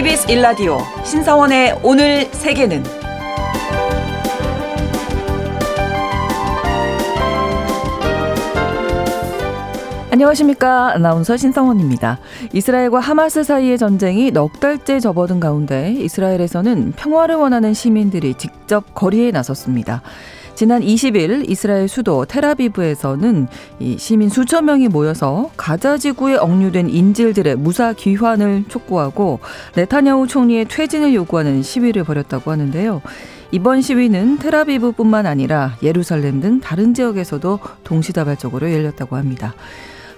KBS 일라디오 신성원의 오늘 세계는 안녕하십니까. 아나운서 신성원입니다. 이스라엘과 하마스 사이의 전쟁이 넉 달째 접어든 가운데 이스라엘에서는 평화를 원하는 시민들이 직접 거리에 나섰습니다. 지난 20일 이스라엘 수도 테라비브에서는 이 시민 수천 명이 모여서 가자 지구에 억류된 인질들의 무사 귀환을 촉구하고 네타냐후 총리의 퇴진을 요구하는 시위를 벌였다고 하는데요. 이번 시위는 테라비브뿐만 아니라 예루살렘 등 다른 지역에서도 동시다발적으로 열렸다고 합니다.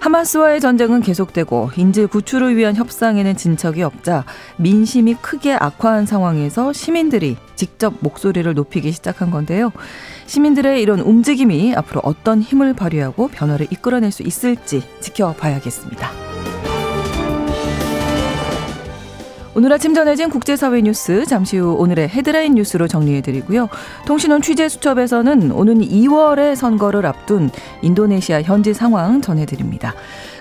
하마스와의 전쟁은 계속되고 인질 구출을 위한 협상에는 진척이 없자 민심이 크게 악화한 상황에서 시민들이 직접 목소리를 높이기 시작한 건데요. 시민들의 이런 움직임이 앞으로 어떤 힘을 발휘하고 변화를 이끌어낼 수 있을지 지켜봐야겠습니다. 오늘 아침 전해진 국제사회 뉴스 잠시 후 오늘의 헤드라인 뉴스로 정리해드리고요. 통신원 취재수첩에서는 오는 2월에 선거를 앞둔 인도네시아 현지 상황 전해드립니다.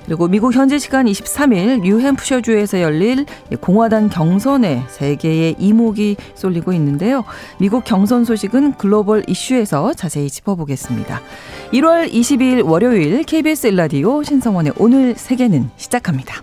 그리고 미국 현지 시간 23일 뉴햄프셔주에서 열릴 공화당 경선에 세계의 이목이 쏠리고 있는데요. 미국 경선 소식은 글로벌 이슈에서 자세히 짚어보겠습니다. 1월 22일 월요일 KBS 일라디오 신성원의 오늘 세계는 시작합니다.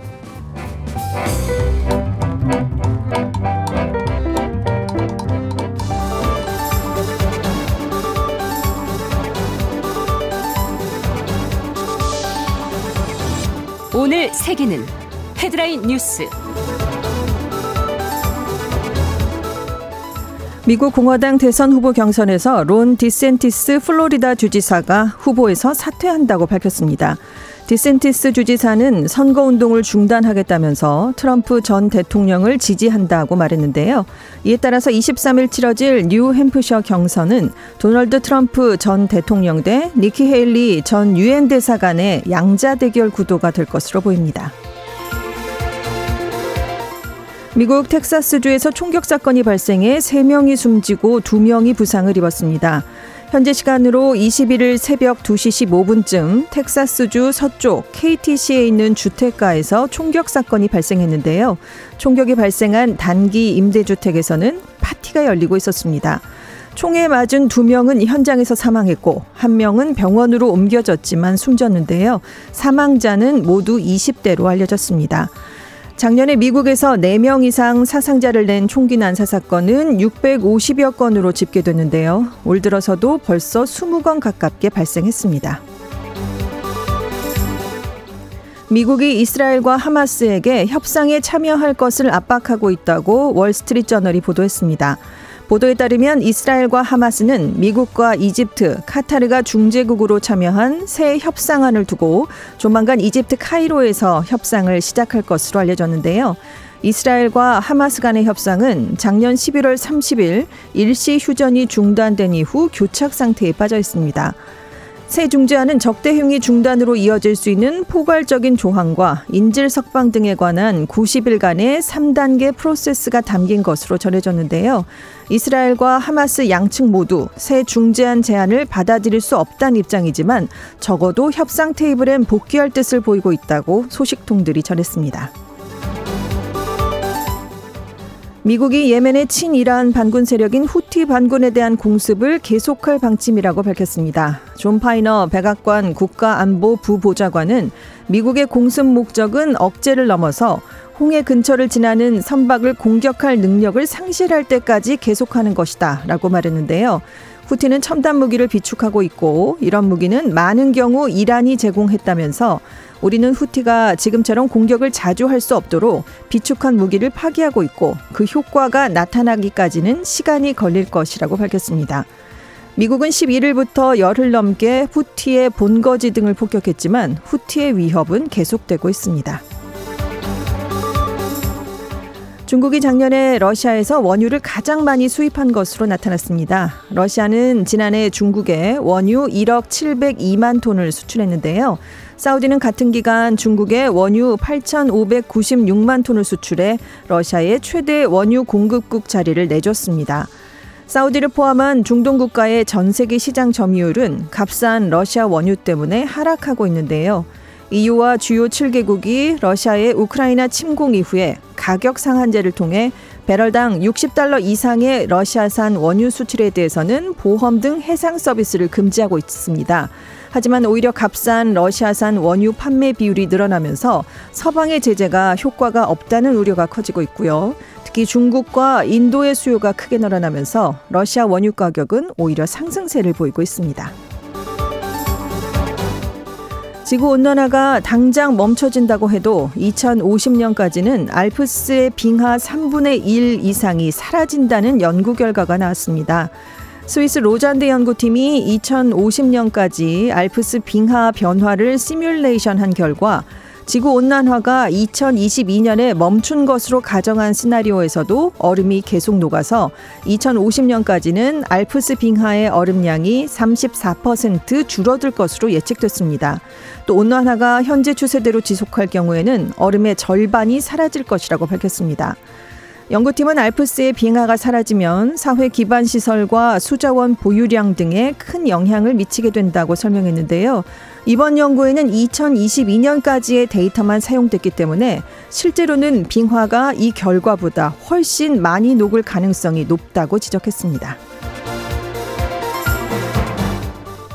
오늘 세계는 헤드라인 뉴스. 미국 공화당 대선 후보 경선에서 론 디샌티스 플로리다 주지사가 후보에서 사퇴한다고 밝혔습니다. 디샌티스 주지사는 선거운동을 중단하겠다면서 트럼프 전 대통령을 지지한다고 말했는데요. 이에 따라서 23일 치러질 뉴 햄프셔 경선은 도널드 트럼프 전 대통령 대 니키 헤일리 전 유엔 대사 간의 양자 대결 구도가 될 것으로 보입니다. 미국 텍사스주에서 총격 사건이 발생해 3명이 숨지고 2명이 부상을 입었습니다. 현재 시간으로 21일 새벽 2시 15분쯤 텍사스주 서쪽 KTC에 있는 주택가에서 총격 사건이 발생했는데요. 총격이 발생한 단기 임대주택에서는 파티가 열리고 있었습니다. 총에 맞은 두 명은 현장에서 사망했고 한 명은 병원으로 옮겨졌지만 숨졌는데요. 사망자는 모두 20대로 알려졌습니다. 작년에 미국에서 4명 이상 사상자를 낸 총기 난사 사건은 650여 건으로 집계됐는데요. 올 들어서도 벌써 20건 가깝게 발생했습니다. 미국이 이스라엘과 하마스에게 협상에 참여할 것을 압박하고 있다고 월스트리트 저널이 보도했습니다. 보도에 따르면 이스라엘과 하마스는 미국과 이집트, 카타르가 중재국으로 참여한 새 협상안을 두고 조만간 이집트 카이로에서 협상을 시작할 것으로 알려졌는데요. 이스라엘과 하마스 간의 협상은 작년 11월 30일 일시 휴전이 중단된 이후 교착 상태에 빠져 있습니다. 새 중재안은 적대행위 중단으로 이어질 수 있는 포괄적인 조항과 인질 석방 등에 관한 90일간의 3단계 프로세스가 담긴 것으로 전해졌는데요. 이스라엘과 하마스 양측 모두 새 중재안 제안을 받아들일 수 없다는 입장이지만 적어도 협상 테이블엔 복귀할 뜻을 보이고 있다고 소식통들이 전했습니다. 미국이 예멘의 친이란 반군 세력인 후티 반군에 대한 공습을 계속할 방침이라고 밝혔습니다. 존 파이너 백악관 국가안보 부보좌관은 미국의 공습 목적은 억제를 넘어서 홍해 근처를 지나는 선박을 공격할 능력을 상실할 때까지 계속하는 것이다 라고 말했는데요. 후티는 첨단 무기를 비축하고 있고 이런 무기는 많은 경우 이란이 제공했다면서 우리는 후티가 지금처럼 공격을 자주 할 수 없도록 비축한 무기를 파기하고 있고 그 효과가 나타나기까지는 시간이 걸릴 것이라고 밝혔습니다. 미국은 11일부터 열흘 넘게 후티의 본거지 등을 폭격했지만 후티의 위협은 계속되고 있습니다. 중국이 작년에 러시아에서 원유를 가장 많이 수입한 것으로 나타났습니다. 러시아는 지난해 중국에 원유 1억 702만 톤을 수출했는데요. 사우디는 같은 기간 중국에 원유 8,596만 톤을 수출해 러시아의 최대 원유 공급국 자리를 내줬습니다. 사우디를 포함한 중동 국가의 전 세계 시장 점유율은 값싼 러시아 원유 때문에 하락하고 있는데요. EU와 주요 7개국이 러시아의 우크라이나 침공 이후에 가격 상한제를 통해 배럴당 60달러 이상의 러시아산 원유 수출에 대해서는 보험 등 해상 서비스를 금지하고 있습니다. 하지만 오히려 값싼 러시아산 원유 판매 비율이 늘어나면서 서방의 제재가 효과가 없다는 우려가 커지고 있고요. 특히 중국과 인도의 수요가 크게 늘어나면서 러시아 원유 가격은 오히려 상승세를 보이고 있습니다. 지구 온난화가 당장 멈춰진다고 해도 2050년까지는 알프스의 빙하 3분의 1 이상이 사라진다는 연구 결과가 나왔습니다. 스위스 로잔대 연구팀이 2050년까지 알프스 빙하 변화를 시뮬레이션 한 결과 지구 온난화가 2022년에 멈춘 것으로 가정한 시나리오에서도 얼음이 계속 녹아서 2050년까지는 알프스 빙하의 얼음량이 34% 줄어들 것으로 예측됐습니다. 또 온난화가 현재 추세대로 지속할 경우에는 얼음의 절반이 사라질 것이라고 밝혔습니다. 연구팀은 알프스의 빙하가 사라지면 사회 기반 시설과 수자원 보유량 등에 큰 영향을 미치게 된다고 설명했는데요. 이번 연구에는 2022년까지의 데이터만 사용됐기 때문에 실제로는 빙하가 이 결과보다 훨씬 많이 녹을 가능성이 높다고 지적했습니다.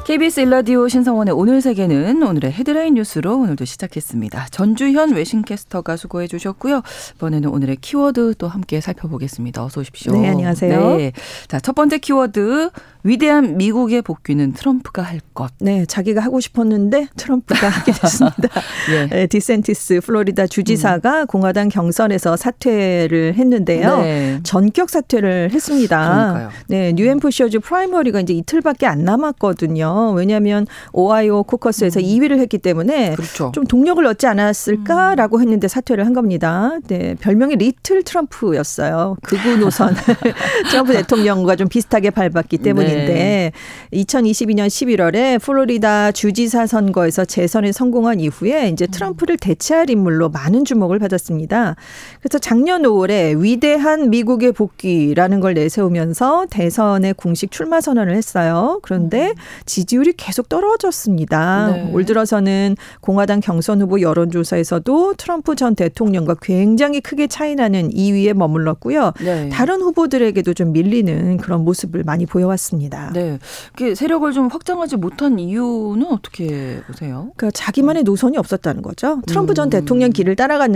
KBS 일라디오 신성원의 오늘 세계는 오늘의 헤드라인 뉴스로 오늘도 시작했습니다. 전주현 외신캐스터가 수고해 주셨고요. 이번에는 오늘의 키워드 또 함께 살펴보겠습니다. 어서 오십시오. 네, 안녕하세요. 네. 자, 첫 번째 키워드 위대한 미국의 복귀는 트럼프가 할 것. 네, 자기가 하고 싶었는데 트럼프가 하게 됐습니다. 예. 네, 디샌티스 플로리다 주지사가 음. 공화당 경선에서 사퇴를 했는데요. 네. 전격 사퇴를 했습니다. 그러니까요. 네, 뉴햄프셔주 프라이머리가 이제 이틀밖에 안 남았거든요. 왜냐하면 아이오와 코커스에서 음. 2위를 했기 때문에 그렇죠. 좀 동력을 얻지 않았을까라고 음. 했는데 사퇴를 한 겁니다. 네, 별명이 리틀 트럼프였어요. 극우 노선 트럼프 대통령과 좀 비슷하게 밟았기 때문에. 네. 있는데 2022년 11월에 플로리다 주지사 선거에서 재선에 성공한 이후에 이제 트럼프를 대체할 인물로 많은 주목을 받았습니다. 그래서 작년 5월에 위대한 미국의 복귀라는 걸 내세우면서 대선에 공식 출마 선언을 했어요. 그런데 지 지율이 계속 떨어졌습니다. 네. 올 들어서는 공화당 경선 후보 여론조사에서도 트럼프 전 대통령과 굉장히 크게 차이나는 2위에 머물렀고요. 네. 다른 후보들에게도 좀 밀리는 그런 모습을 많이 보여왔습니다. 네. 그 세력을 좀 확장하지 못한 이유는 어떻게 보세요? 그러니까 자기만의 노선이 없었다는 거죠. 트럼프 음. 전 대통령 길을 따라가서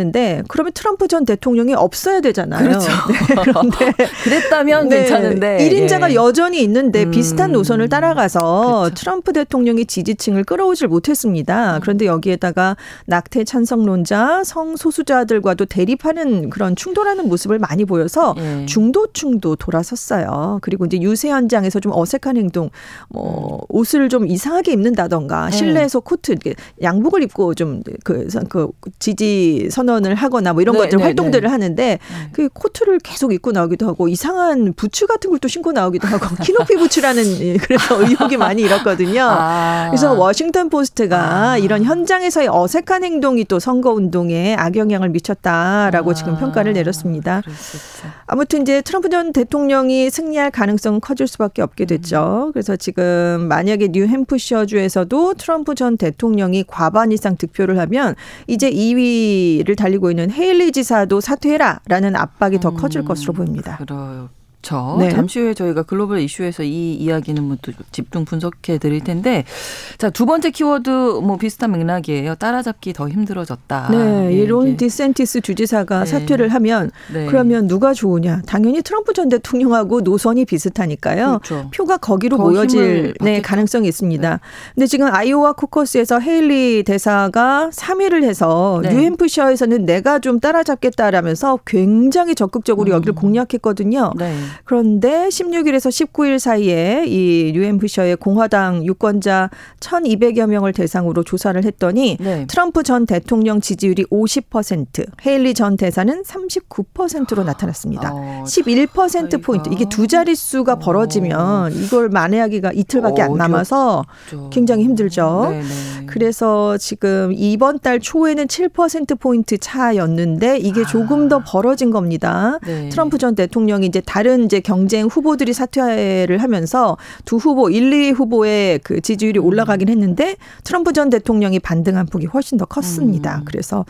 그러면 트럼프 전 대통령이 없어야 되잖아요. 그렇죠. 네, 그런데 그랬다면 네. 괜찮은데 1인자가 예. 여전히 있는데 음. 비슷한 노선을 따라가서 그렇죠. 트럼프 대통령이 지지층을 끌어오질 못했습니다. 음. 그런데 여기에다가 낙태 찬성론자, 성소수자들과도 대립하는 그런 충돌하는 모습을 많이 보여서 예. 중도층도 돌아섰어요. 그리고 이제 유세 현장에서 좀 어색한 행동, 뭐 음. 옷을 좀 이상하게 입는다던가 네. 실내에서 코트 양복을 입고 좀그 그 지지 선언을 하거나 뭐 이런 네, 것들 네, 활동들을 네. 하는데 네. 그 코트를 계속 입고 나오기도 하고 이상한 부츠 같은 걸 또 신고 나오기도 하고 키높이 부츠라는 예, 그래서 의혹이 많이 일었거든요. 아. 그래서 워싱턴 포스트가 아. 이런 현장에서의 어색한 행동이 또 선거 운동에 악영향을 미쳤다라고 아. 지금 평가를 내렸습니다. 아무튼 이제 트럼프 전 대통령이 승리할 가능성은 커질 수밖에 없게 됐죠. 그래서 지금 만약에 뉴햄프셔주에서도 트럼프 전 대통령이 과반 이상 득표를 하면 이제 2위를 달리고 있는 헤일리 지사도 사퇴해라라는 압박이 더 커질 것으로 보입니다. 그래요. 그렇죠. 네. 잠시 후에 저희가 글로벌 이슈에서 이 이야기는 뭐 또 집중 분석해 드릴 텐데 자, 두 번째 키워드 뭐 비슷한 맥락이에요. 따라잡기 더 힘들어졌다. 네. 이론 디샌티스 주지사가 네. 사퇴를 하면 네. 그러면 누가 좋으냐? 당연히 트럼프 전 대통령하고 노선이 비슷하니까요. 그렇죠. 표가 거기로 모여질 네, 가능성이 있습니다. 네. 근데 지금 아이오와 코커스에서 헤일리 대사가 3위를 해서 네. 뉴햄프셔에서는 내가 좀 따라잡겠다라면서 굉장히 적극적으로 음. 여기를 공략했거든요. 네. 그런데 16일에서 19일 사이에 이 뉴햄프셔의 공화당 유권자 1,200여 명을 대상으로 조사를 했더니 네. 트럼프 전 대통령 지지율이 50%, 헤일리 전 대사는 39%로 나타났습니다. 어, 11% 포인트. 이게 두 자릿수가 어. 벌어지면 이걸 만회하기가 이틀밖에 안 어렵죠. 남아서 굉장히 힘들죠. 네네. 그래서 지금 이번 달 초에는 7% 포인트 차였는데 이게 조금 더 벌어진 겁니다. 네. 트럼프 전 대통령이 이제 다른 이제 경쟁 후보들이 사퇴를 하면서 두 후보 1, 2 후보의 그 지지율이 올라가긴 했는데 트럼프 전 대통령이 반등한 폭이 훨씬 더 컸습니다. 음. 그래서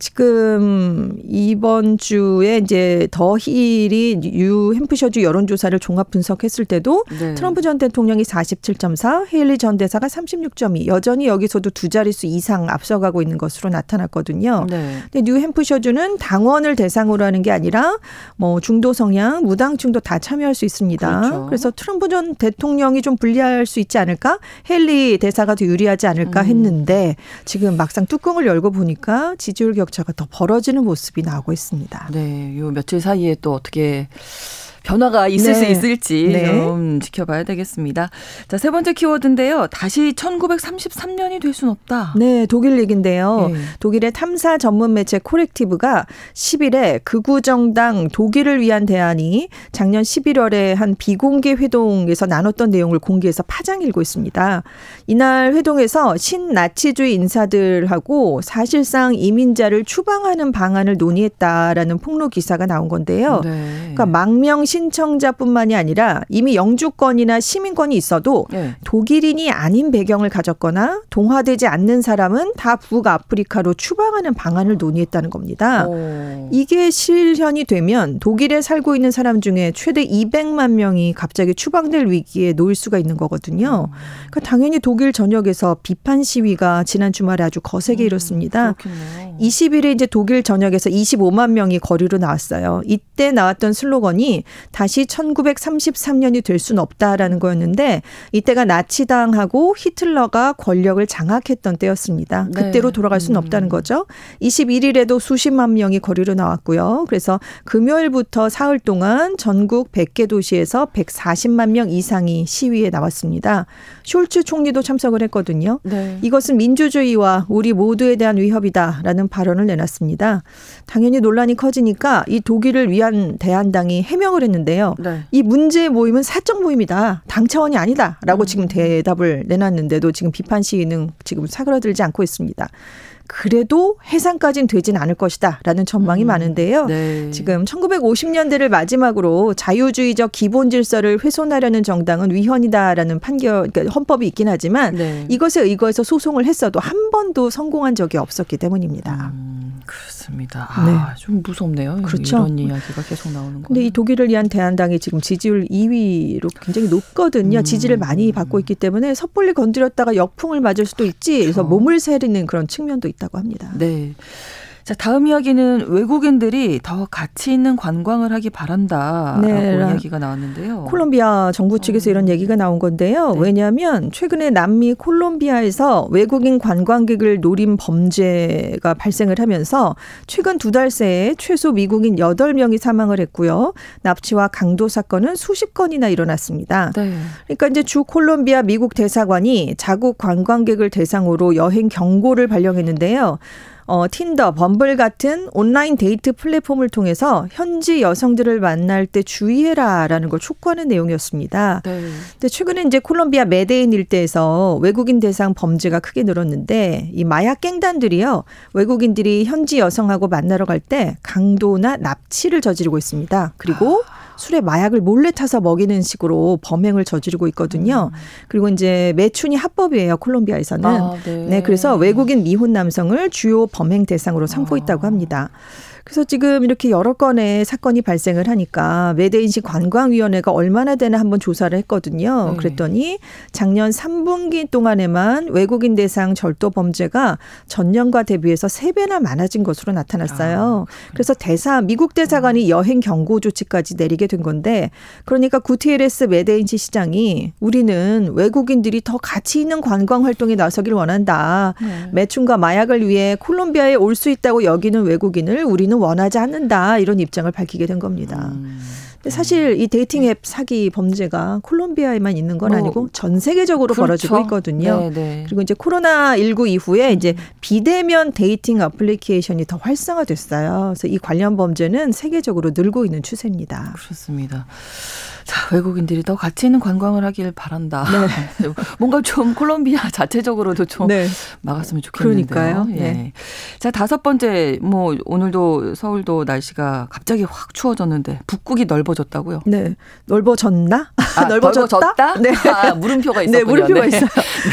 지금 이번 주에 이제 더 힐이 뉴 햄프셔주 여론조사를 종합 분석했을 때도 네. 트럼프 전 대통령이 47.4, 헤일리 전 대사가 36.2. 여전히 여기서도 두 자릿수 이상 앞서가고 있는 것으로 나타났거든요. 네. 근데 뉴 햄프셔주는 당원을 대상으로 하는 게 아니라 뭐 중도 성향, 무당층도 다 참여할 수 있습니다. 그렇죠. 그래서 트럼프 전 대통령이 좀 불리할 수 있지 않을까? 헨리 대사가 더 유리하지 않을까 음. 했는데 지금 막상 뚜껑을 열고 보니까 지지율 격 차가 더 벌어지는 모습이 나오고 있습니다. 네, 요 며칠 사이에 또 어떻게 변화가 있을 네. 수 있을지 네. 좀 지켜봐야 되겠습니다. 자, 세 번째 키워드인데요. 다시 1933년이 될 순 없다. 네, 독일 얘기인데요. 네. 독일의 탐사 전문 매체 코렉티브가 10일에 극우 정당 독일을 위한 대안이 작년 11월에 한 비공개 회동에서 나눴던 내용을 공개해서 파장 일고 있습니다. 이날 회동에서 신나치주의 인사들하고 사실상 이민자를 추방하는 방안을 논의했다라는 폭로 기사가 나온 건데요. 네. 그러니까 망명 신 청자뿐만이 아니라 이미 영주권이나 시민권이 있어도 네. 독일인이 아닌 배경을 가졌거나 동화되지 않는 사람은 다 북아프리카로 추방하는 방안을 논의했다는 겁니다. 어. 이게 실현이 되면 독일에 살고 있는 사람 중에 최대 200만 명이 갑자기 추방될 위기에 놓일 수가 있는 거거든요. 그러니까 당연히 독일 전역에서 비판 시위가 지난 주말에 아주 거세게 일었습니다. 그렇겠네요. 20일에 이제 독일 전역에서 25만 명이 거리로 나왔어요. 이때 나왔던 슬로건이 다시 1933년이 될 수는 없다라는 거였는데 이때가 나치당하고 히틀러가 권력을 장악했던 때였습니다. 네. 그때로 돌아갈 수는 음. 없다는 거죠. 21일에도 수십만 명이 거리로 나왔고요. 그래서 금요일부터 사흘 동안 전국 100개 도시에서 140만 명 이상이 시위에 나왔습니다. 숄츠 총리도 참석을 했거든요. 네. 이것은 민주주의와 우리 모두에 대한 위협이다라는 발언을 내놨습니다. 당연히 논란이 커지니까 이 독일을 위한 대한당이 해명을 했는데 요. 네. 이 문제 모임은 사적 모임이다. 당 차원이 아니다라고 지금 대답을 내놨는데도 지금 비판 시위는 지금 사그라들지 않고 있습니다. 그래도 해산까지는 되진 않을 것이다라는 전망이 음. 많은데요. 네. 지금 1950년대를 마지막으로 자유주의적 기본 질서를 훼손하려는 정당은 위헌이다라는 판결, 그러니까 헌법이 있긴 하지만 네. 이것에 의거해서 소송을 했어도 한 번도 성공한 적이 없었기 때문입니다. 음, 그렇습니다. 아, 좀 무섭네요. 그렇죠. 이런 이야기가 계속 나오는 거. 근데 이 독일을 위한 대한당이 지금 지지율 2위로 굉장히 높거든요. 음. 지지를 많이 받고 있기 때문에 섣불리 건드렸다가 역풍을 맞을 수도 있지. 그래서 그렇죠. 몸을 세리는 그런 측면도 있다고 합니다. 네. 자, 다음 이야기는 외국인들이 더 가치 있는 관광을 하기 바란다라고 네, 라- 이야기가 나왔는데요. 콜롬비아 정부 측에서 이런 얘기가 나온 건데요. 어. 네. 왜냐하면 최근에 남미 콜롬비아에서 외국인 관광객을 노린 범죄가 발생을 하면서 최근 두 달 새에 최소 미국인 8명이 사망을 했고요. 납치와 강도 사건은 수십 건이나 일어났습니다. 네. 그러니까 이제 주 콜롬비아 미국 대사관이 자국 관광객을 대상으로 여행 경고를 발령했는데요. 어, 틴더, 범블 같은 온라인 데이트 플랫폼을 통해서 현지 여성들을 만날 때 주의해라라는 걸 촉구하는 내용이었습니다. 네. 근데 최근에 이제 콜롬비아 메데인 일대에서 외국인 대상 범죄가 크게 늘었는데 이 마약 갱단들이요 외국인들이 현지 여성하고 만나러 갈 때 강도나 납치를 저지르고 있습니다. 그리고 술에 마약을 몰래 타서 먹이는 식으로 범행을 저지르고 있거든요. 그리고 이제 매춘이 합법이에요 콜롬비아에서는. 아, 네. 네, 그래서 외국인 미혼 남성을 주요 범행 대상으로 삼고 있다고 합니다. 그래서 지금 이렇게 여러 건의 사건이 발생을 하니까 메데인시 관광위원회가 얼마나 되나 한번 조사를 했거든요. 네. 그랬더니 작년 3분기 동안에만 외국인 대상 절도 범죄가 전년과 대비해서 세배나 많아진 것으로 나타났어요. 그래서 대사 미국 대사관이 여행 경고 조치까지 내리게 된 건데 그러니까 구티에레스 메데인시 시장이 우리는 외국인들이 더 가치 있는 관광 활동에 나서길 원한다. 네. 매춘과 마약을 위해 콜롬비아에 올 수 있다고 여기는 외국인을 우리는 원하지 않는다. 이런 입장을 밝히게 된 겁니다. 음, 근데 사실 이 dating 앱 사기 범죄가 콜롬비아에만 있는 건 뭐, 아니고 전 세계적으로 그렇죠. 벌어지고 있거든요. 네, 네. 그리고 이제 코로나 19 이후에 이제 비대면 dating 어플리케이션이 더 활성화됐어요. 그래서 이 관련 범죄는 세계적으로 늘고 있는 추세입니다. 그렇습니다. 자, 외국인들이 더 가치 있는 관광을 하길 바란다. 네. 뭔가 좀 콜롬비아 자체적으로도 좀 네. 막았으면 좋겠는데요. 그러니까요. 예. 네. 자, 다섯 번째 뭐 오늘도 서울도 날씨가 갑자기 확 추워졌는데 북극이 넓어졌다고요. 네. 넓어졌나? 아, 넓어졌다? 넓어졌다? 네. 아, 물음표가 있었군요. 네, 물음표가 네. 있어요.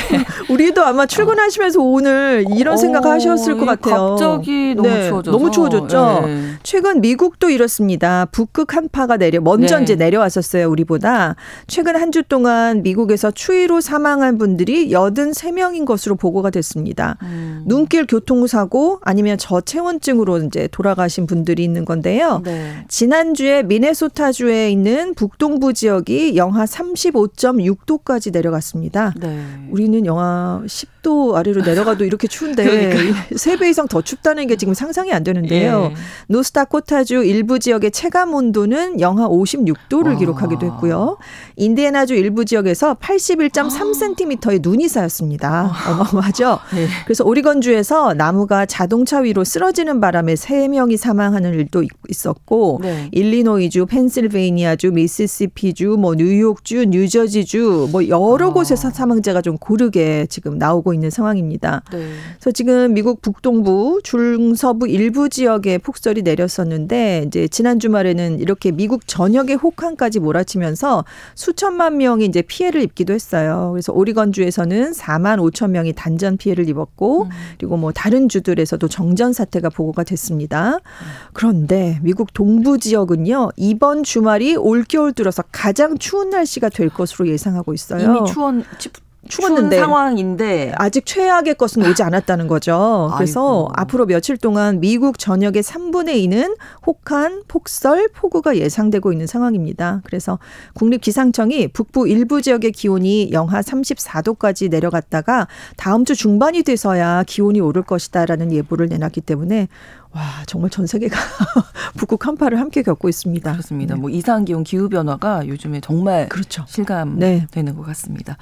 우리도 아마 출근하시면서 오늘 이런 생각 어, 하셨을 것 같아요. 갑자기 너무 네, 추워져서. 너무 추워졌죠. 네. 최근 미국도 이렇습니다. 북극 한파가 내려 먼저 네. 이제 내려왔었어요. 우리보다 최근 한 주 동안 미국에서 추위로 사망한 분들이 83명인 것으로 보고가 됐습니다. 음. 눈길 교통사고 아니면 저체온증으로 이제 돌아가신 분들이 있는 건데요. 네. 지난주에 미네소타주에 있는 북동부 지역이 영하 35.6도까지 내려갔습니다. 네. 우리는 영하 10도 아래로 내려가도 이렇게 추운데 세배 이상 더 춥다는 게 지금 상상이 안 되는데요. 예. 노스다코타주 일부 지역의 체감 온도는 영하 56도를 와. 기록하기도 했고요. 인디애나주 일부 지역에서 81.3cm의 눈이 쌓였습니다. 어마어마하죠. 네. 그래서 오리건주에서 나무가 자동차 위로 쓰러지는 바람에 세 명이 사망하는 일도 있- 있었고 네. 일리노이주, 펜실베이니아주, 미시시피주, 뭐 뉴욕주, 뉴저지주 뭐 여러 아. 곳에서 사망자가 좀 고르게 지금 나오고 있는 상황입니다. 네. 그래서 지금 미국 북동부, 중서부 일부 지역에 폭설이 내렸었는데 이제 지난 주말에는 이렇게 미국 전역에 혹한까지 몰아 치면서 수천만 명이 이제 피해를 입기도 했어요. 그래서 오리건 주에서는 4만 5천 명이 단전 피해를 입었고 음. 그리고 뭐 다른 주들에서도 정전 사태가 보고가 됐습니다. 그런데 미국 동부 지역은요 이번 주말이 올겨울 들어서 가장 추운 날씨가 될 것으로 예상하고 있어요. 이미 추원 추- 추웠는데. 상황인데 아직 최악의 것은 오지 않았다는 거죠. 그래서 아이고. 앞으로 며칠 동안 미국 전역의 3분의 2는 혹한, 폭설, 폭우가 예상되고 있는 상황입니다. 그래서 국립 기상청이 북부 일부 지역의 기온이 영하 34도까지 내려갔다가 다음 주 중반이 돼서야 기온이 오를 것이다라는 예보를 내놨기 때문에 와 정말 전 세계가 북극 한파를 함께 겪고 있습니다. 그렇습니다. 네. 뭐 이상 기온 기후 변화가 요즘에 정말 그렇죠. 실감되는 네. 것 같습니다.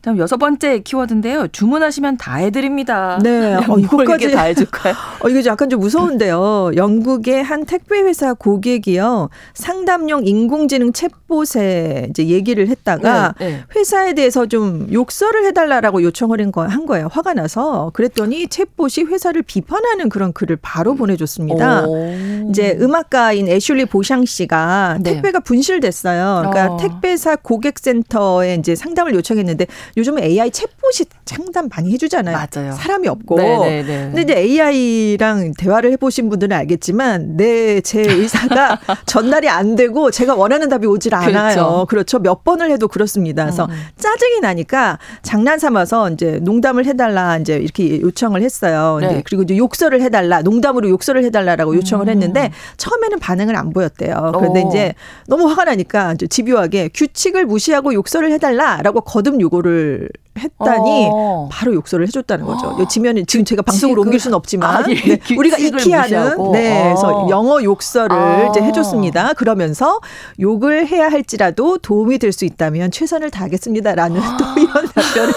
다음 여섯 번째 키워드인데요. 주문하시면 다 해드립니다. 네, 어, 뭘 이거까지 다 해줄까요? 어, 이거 약간 좀 무서운데요. 영국의 한 택배 회사 고객이요. 상담용 인공지능 챗봇에 이제 얘기를 했다가 네, 네. 회사에 대해서 좀 욕설을 해달라라고 요청을 한 거예요. 화가 나서. 그랬더니 챗봇이 회사를 비판하는 그런 글을 바로 보내 줬습니다. 오. 이제 음악가인 애슐리 보샹 씨가 네. 택배가 분실됐어요. 그러니까 어. 택배사 고객센터에 이제 상담을 요청했는데 요즘은 AI 챗봇이 상담 많이 해주잖아요. 맞아요. 사람이 없고. 네네네. 근데 이제 AI랑 대화를 해보신 분들은 알겠지만, 네, 제 의사가 전달이 안 되고 제가 원하는 답이 오질 않아요. 그렇죠. 몇 번을 해도 그렇습니다. 그래서 음. 짜증이 나니까 장난 삼아서 이제 농담을 해달라 이제 이렇게 요청을 했어요. 네. 이제 그리고 이제 욕설을 해달라, 농담으로 욕설을 해달라라고 요청을 음. 했는데 처음에는 반응을 안 보였대요. 그런데 어. 이제 너무 화가 나니까 집요하게 규칙을 무시하고 욕설을 해달라라고 거듭 요구를 했다니 어. 바로 욕설을 해줬다는 거죠. 이 지면은 지금 제가 방송으로 옮길 수는 없지만 아, 예. 네, 우리가 규칙을 익히 하는 무시하고. 네, 그래서 어. 영어 욕설을 아. 이제 해줬습니다. 그러면서 욕을 해야 할지라도 도움이 될 수 있다면 최선을 다하겠습니다라는 또 이런 답변을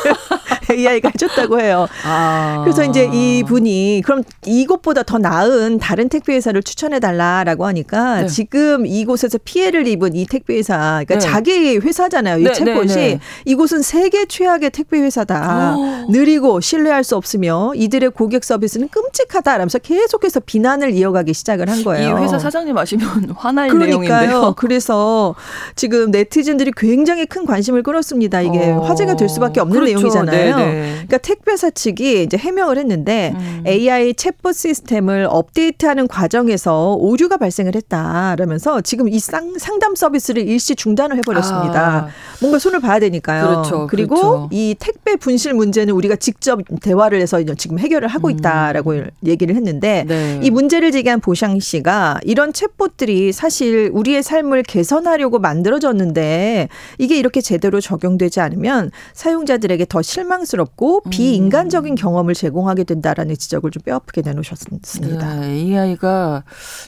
AI가 해줬다고 해요. 아. 그래서 이제 이 분이 그럼 이곳보다 더 나은 다른 택배 회사를 추천해 달라라고 하니까 네. 지금 이곳에서 피해를 입은 이 택배 회사, 그러니까 네. 자기 회사잖아요. 이 네, 챗봇이 네, 네. 이곳은 세계 최악의 택배 회사다. 오. 느리고 신뢰할 수 없으며 이들의 고객 서비스는 끔찍하다라면서 계속해서 비난을 이어가기 시작을 한이 거예요. 회사 사장님 아시면 화날 그러니까요. 내용인데요. 그래서 지금 네티즌들이 굉장히 큰 관심을 끌었습니다. 이게 어. 화제가 될 수밖에 없는 그렇죠. 내용이잖아요. 네네. 그러니까 택배사 측이 이제 해명을 했는데 음. AI 챗봇 시스템을 업데이트하는 과정에서 오류가 발생을 했다라면서 지금 이 상, 상담 서비스를 일시 중단을 해버렸습니다. 아. 뭔가 손을 봐야 되니까요. 그렇죠, 리고 그렇죠. 이 택배 분실 문제는 우리가 직접 대화를 해서 지금 해결을 하고 있다라고 얘기를 했는데 음. 네. 이 문제를 제기한 보샹 씨가 이런 챗봇들이 사실 우리의 삶을 개선하려고 만들어졌는데 이게 이렇게 제대로 적용되지 않으면 사용자들에게 더 실망스러운 혼란스럽고 비인간적인 경험을 제공하게 된다라는 지적을 좀 뼈아프게 내놓으셨습니다. 네, AI가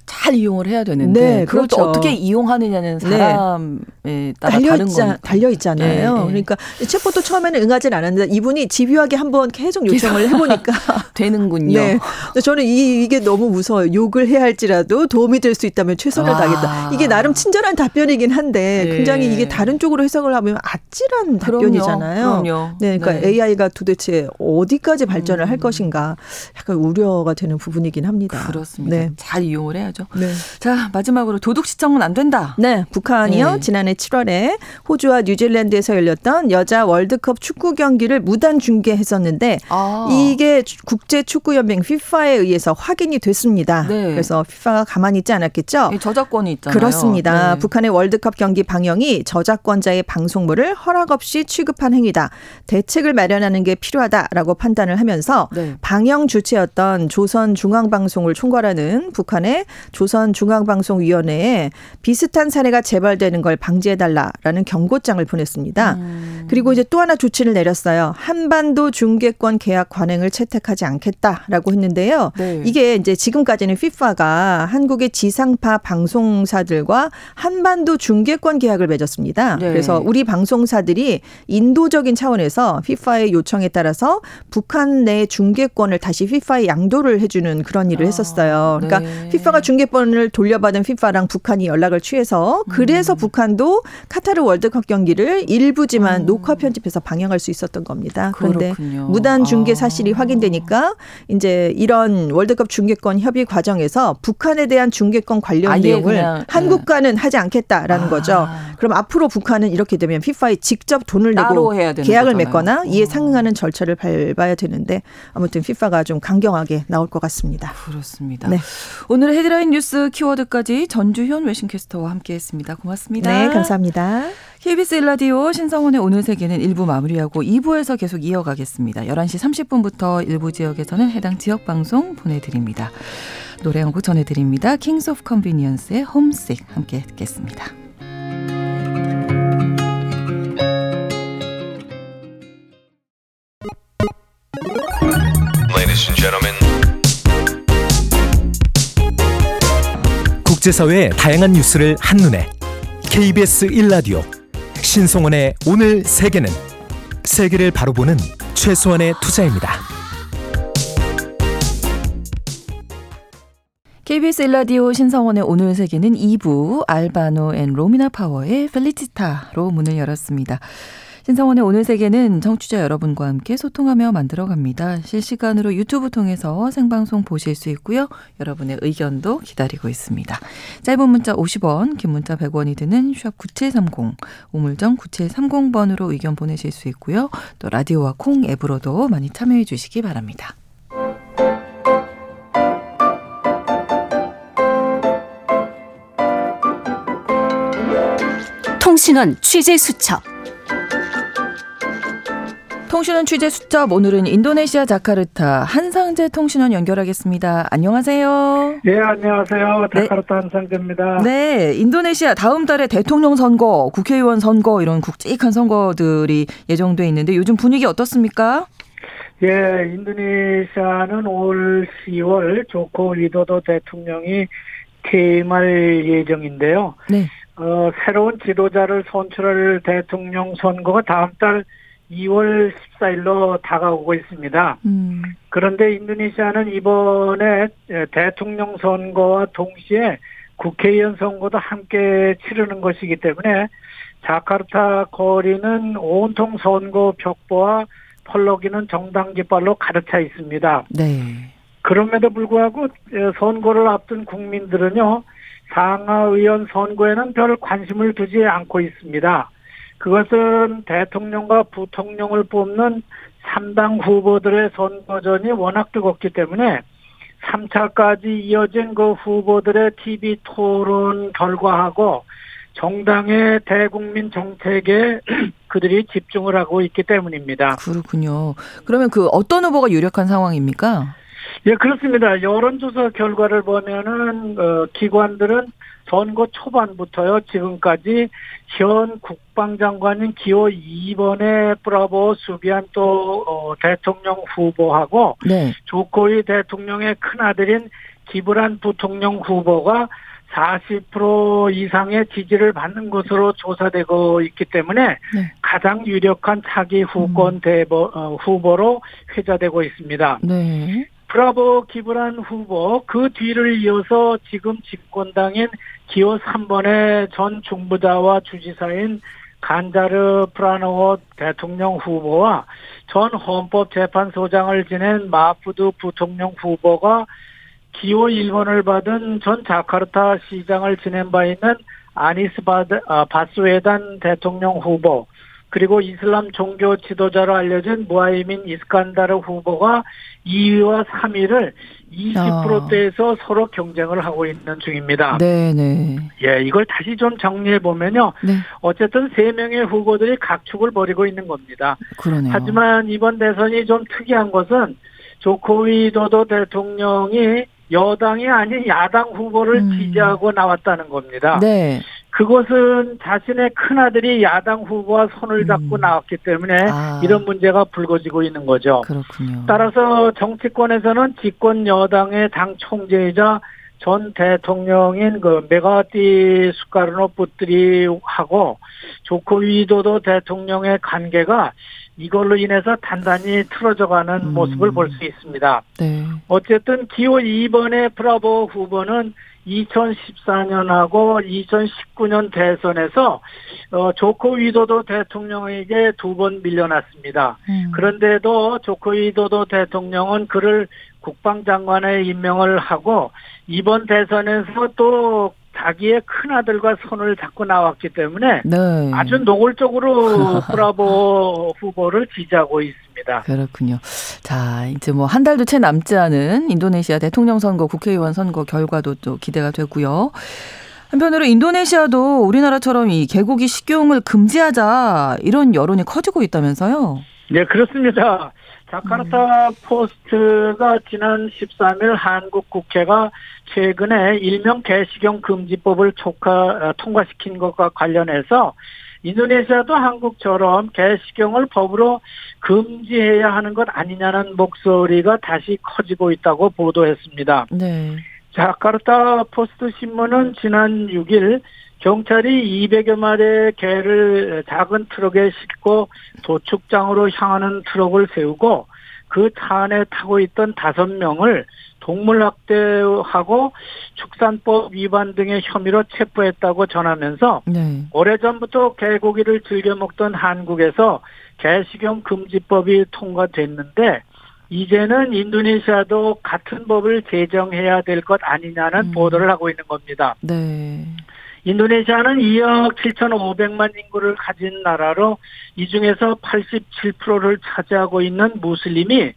잘 이용을 해야 되는데 네, 그걸 또 그렇죠. 어떻게 이용하느냐는 네. 사람에 따라 달려 다른 있자. 달려 있잖아요. 네, 네. 그러니까 챗봇도 처음에는 응하진 않았는데 이분이 집요하게 한번 계속 요청을 해보니까 되는군요. 네. 저는 이, 이게 너무 무서워요. 욕을 해야 할지라도 도움이 될 수 있다면 최선을 아. 다하겠다. 이게 나름 친절한 답변이긴 한데 네. 굉장히 이게 다른 쪽으로 해석을 하면 아찔한 그럼요, 답변이잖아요. 그럼요. 네, 그러니까 네. AI가 도대체 어디까지 발전을 할 음. 것인가 약간 우려가 되는 부분이긴 합니다. 그렇습니다. 네. 잘 이용을 해야죠. 네. 자 마지막으로 도둑 시청은 안 된다. 네, 북한이요. 네. 지난해 7월에 호주와 뉴질랜드에서 열렸던 여자 월드컵 축구 경기를 무단 중계했었는데 아. 이게 국제 축구 연맹 FIFA에 의해서 확인이 됐습니다. 네. 그래서 FIFA가 가만히 있지 않았겠죠. 이 저작권이 있잖아요. 그렇습니다. 네. 북한의 월드컵 경기 방영이 저작권자의 방송물을 허락 없이 취급한 행위다. 대책을 마련 하는 게 필요하다라고 판단을 하면서 네. 방영 주체였던 조선중앙방송을 총괄하는 북한의 조선중앙방송위원회에 비슷한 사례가 재발되는 걸 방지해달라라는 경고장을 보냈습니다. 음. 그리고 이제 또 하나 조치를 내렸어요. 한반도 중계권 계약 관행을 채택하지 않겠다라고 했는데요. 네. 이게 이제 지금까지는 FIFA가 한국의 지상파 방송사들과 한반도 중계권 계약을 맺었습니다. 네. 그래서 우리 방송사들이 인도적인 차원에서 FIFA의 요청에 따라서 북한 내 중계권을 다시 FIFA에 양도를 해주는 그런 일을 아, 했었어요. 그러니까 네. FIFA가 중계권을 돌려받은 FIFA랑 북한이 연락을 취해서 그래서 음. 북한도 카타르 월드컵 경기를 일부지만 음. 녹화 편집해서 방영할 수 있었던 겁니다. 그런데 그렇군요. 무단 중계 아. 사실이 확인되니까 이제 이런 월드컵 중계권 협의 과정에서 북한에 대한 중계권 관련 내용을 그냥, 한국과는 하지 않겠다라는 아. 거죠. 그럼 앞으로 북한은 이렇게 되면 FIFA에 직접 돈을 내고 계약을 거잖아요. 맺거나 이에 어. 상응하는 절차를 밟아야 되는데 아무튼 FIFA가 좀 강경하게 나올 것 같습니다. 그렇습니다. 네. 오늘의 헤드라인 뉴스 키워드까지 전주현 외신캐스터와 함께했습니다. 고맙습니다. 네, 감사합니다. KBS 일라디오 신성원의 오늘 세계는 1부 마무리하고 2부에서 계속 이어가겠습니다. 11시 30분부터 일부 지역에서는 해당 지역 방송 보내드립니다. 노래 한 곡 전해드립니다. Kings of Convenience의 Homesick 함께 듣겠습니다. Ladies and gentlemen, 국제사회의 다양한 뉴스를 한눈에 KBS 1라디오 신성원의 오늘 세계는 세계를 바로 보는 최소한의 투자입니다. KBS 일라디오 신성원의 오늘 세계는 2부 알바노 앤 로미나 파워의 Felicità로 문을 열었습니다. 신성원의 오늘 세계는 청취자 여러분과 함께 소통하며 만들어갑니다. 실시간으로 유튜브 통해서 생방송 보실 수 있고요. 여러분의 의견도 기다리고 있습니다. 짧은 문자 50원, 긴 문자 100원이 드는 샵 9730, 우물정 9730번으로 의견 보내실 수 있고요. 또 라디오와 콩 앱으로도 많이 참여해 주시기 바랍니다. 통신원 취재 수첩 통신원 취재 수첩 오늘은 인도네시아 자카르타 한상재 통신원 연결하겠습니다. 안녕하세요. 예, 안녕하세요. 네. 자카르타 한상재입니다. 네, 인도네시아 다음 달에 대통령 선거, 국회의원 선거 이런 굵직한 선거들이 예정돼 있는데 요즘 분위기 어떻습니까? 예, 인도네시아는 올 10월 조코 위도도 대통령이 퇴임할 예정인데요. 네. 어, 새로운 지도자를 선출할 대통령 선거가 다음 달 2월 14일로 다가오고 있습니다. 음, 그런데 인도네시아는 이번에 예, 대통령 선거와 동시에 국회의원 선거도 함께 치르는 것이기 때문에 자카르타 거리는 온통 선거 벽보와 펄럭이는 정당 깃발로 가득 차 있습니다. 네. 그럼에도 불구하고 예, 선거를 앞둔 국민들은요, 상하의원 선거에는 별 관심을 두지 않고 있습니다. 그것은 대통령과 부통령을 뽑는 3당 후보들의 선거전이 워낙 뜨겁기 때문에 3차까지 이어진 그 후보들의 TV 토론 결과하고 정당의 대국민 정책에 그들이 집중을 하고 있기 때문입니다. 그렇군요. 그러면 그 어떤 후보가 유력한 상황입니까? 예, 그렇습니다. 여론조사 결과를 보면은, 어, 기관들은 선거 초반부터요, 지금까지 현 국방장관인 기호 2번의 브라보 수비안 또, 어, 대통령 후보하고 네. 조코이 대통령의 큰 아들인 기브란 부통령 후보가 40% 이상의 지지를 받는 것으로 조사되고 있기 때문에 네. 가장 유력한 차기 후권 대보, 어, 후보로 회자되고 있습니다. 네. 프라보워 기브란 후보 그 뒤를 이어서 지금 집권당인 기호 3번의 전 중부자와 주지사인 간자르 프라노호 대통령 후보와 전 헌법재판소장을 지낸 마푸드 부통령 후보가 기호 1번을 받은 전 자카르타 시장을 지낸 바 있는 아니스 바드, 아, 바스웨단 대통령 후보 그리고 이슬람 종교 지도자로 알려진 무하이민 이스칸다르 후보가 2위와 3위를 20%대에서 서로 경쟁을 하고 있는 중입니다. 네, 네. 예, 이걸 다시 좀 정리해 보면요. 네. 어쨌든 세 명의 후보들이 각축을 벌이고 있는 겁니다. 그러네요. 하지만 이번 대선이 좀 특이한 것은 조코위도도 대통령이 여당이 아닌 야당 후보를 음. 지지하고 나왔다는 겁니다. 네. 그것은 자신의 큰아들이 야당 후보와 손을 음. 잡고 나왔기 때문에 아. 이런 문제가 불거지고 있는 거죠. 그렇군요. 따라서 정치권에서는 집권 여당의 당 총재이자 전 대통령인 그 메가티 수카르노 뿌뜨리하고 조코 위도도 대통령의 관계가 이걸로 인해서 단단히 틀어져가는 음. 모습을 볼 수 있습니다. 네. 어쨌든 기호 2번의 브라보 후보는 2014년하고 2019년 대선에서 어, 조코 위도도 대통령에게 두 번 밀려났습니다. 음. 그런데도 조코 위도도 대통령은 그를 국방장관에 임명을 하고 이번 대선에서 또 자기의 큰 아들과 손을 잡고 나왔기 때문에 네. 아주 노골적으로 브라보 후보를 지지하고 있습니다. 그렇군요. 자, 이제 뭐 한 달도 채 남지 않은 인도네시아 대통령 선거, 국회의원 선거 결과도 또 기대가 되고요. 한편으로 인도네시아도 우리나라처럼 이 개고기 식용을 금지하자 이런 여론이 커지고 있다면서요. 네, 그렇습니다. 자카르타 포스트가 지난 13일 한국 국회가 최근에 일명 개식용 금지법을 촉하, 어, 통과시킨 것과 관련해서 인도네시아도 한국처럼 개식용을 법으로 금지해야 하는 것 아니냐는 목소리가 다시 커지고 있다고 보도했습니다. 네. 자카르타 포스트 신문은 지난 6일 경찰이 200여 마리의 개를 작은 트럭에 싣고 도축장으로 향하는 트럭을 세우고 그 차 안에 타고 있던 다섯 명을 동물학대하고 축산법 위반 등의 혐의로 체포했다고 전하면서 네. 오래전부터 개고기를 즐겨 먹던 한국에서 개식용 금지법이 통과됐는데 이제는 인도네시아도 같은 법을 제정해야 될 것 아니냐는 음. 보도를 하고 있는 겁니다. 네. 인도네시아는 2억 7,500만 인구를 가진 나라로 이 중에서 87%를 차지하고 있는 무슬림이